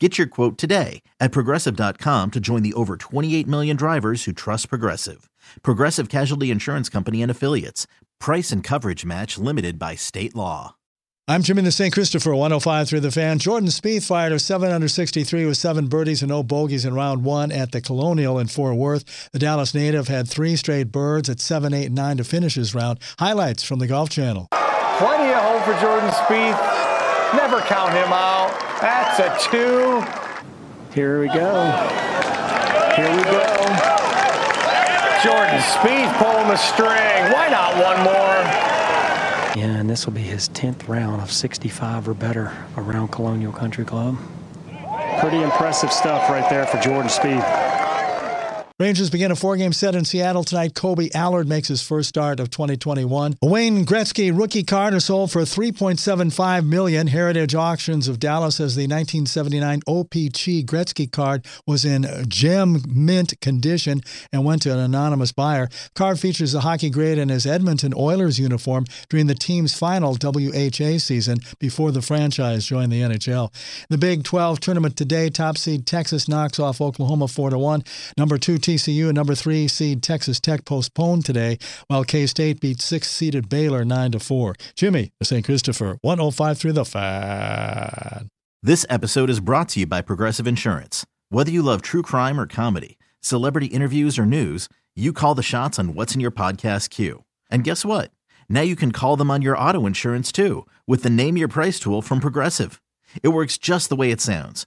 Get your quote today at progressive.com to join the over 28 million drivers who trust Progressive. Progressive Casualty Insurance Company and Affiliates. Price and coverage match limited by state law. I'm Jimmy the St. Christopher, 105 through the fan. Jordan Spieth fired a 7 under 63 with seven birdies and no bogeys in round one at the Colonial in Fort Worth. The Dallas native had three straight birds at 7, 8, 9 to finish his round. Highlights from the Golf Channel. Plenty of hole for Jordan Spieth. Never count him out. That's a two. Here we go. Here we go. Jordan Spieth pulling the string. Why not one more? Yeah, and this will be his 10th round of 65 or better around Colonial Country Club. Pretty impressive stuff right there for Jordan Spieth. Rangers begin a four-game set in Seattle tonight. Kolby Allard makes his first start of 2021. A Wayne Gretzky rookie card is sold for 3.75 million. Heritage Auctions of Dallas says the 1979 OPC Gretzky card was in gem mint condition and went to an anonymous buyer. Card features the hockey grade in his Edmonton Oilers uniform during the team's final WHA season before the franchise joined the NHL. The Big 12 tournament today, top seed Texas knocks off Oklahoma 4 1. Number 2 TCU and number three seed Texas Tech postponed today, while K State beat six seeded Baylor 9 to 4. Jimmy, St. Christopher, 105 through the fan. This episode is brought to you by Progressive Insurance. Whether you love true crime or comedy, celebrity interviews or news, you call the shots on what's in your podcast queue. And guess what? Now you can call them on your auto insurance too with the Name Your Price tool from Progressive. It works just the way it sounds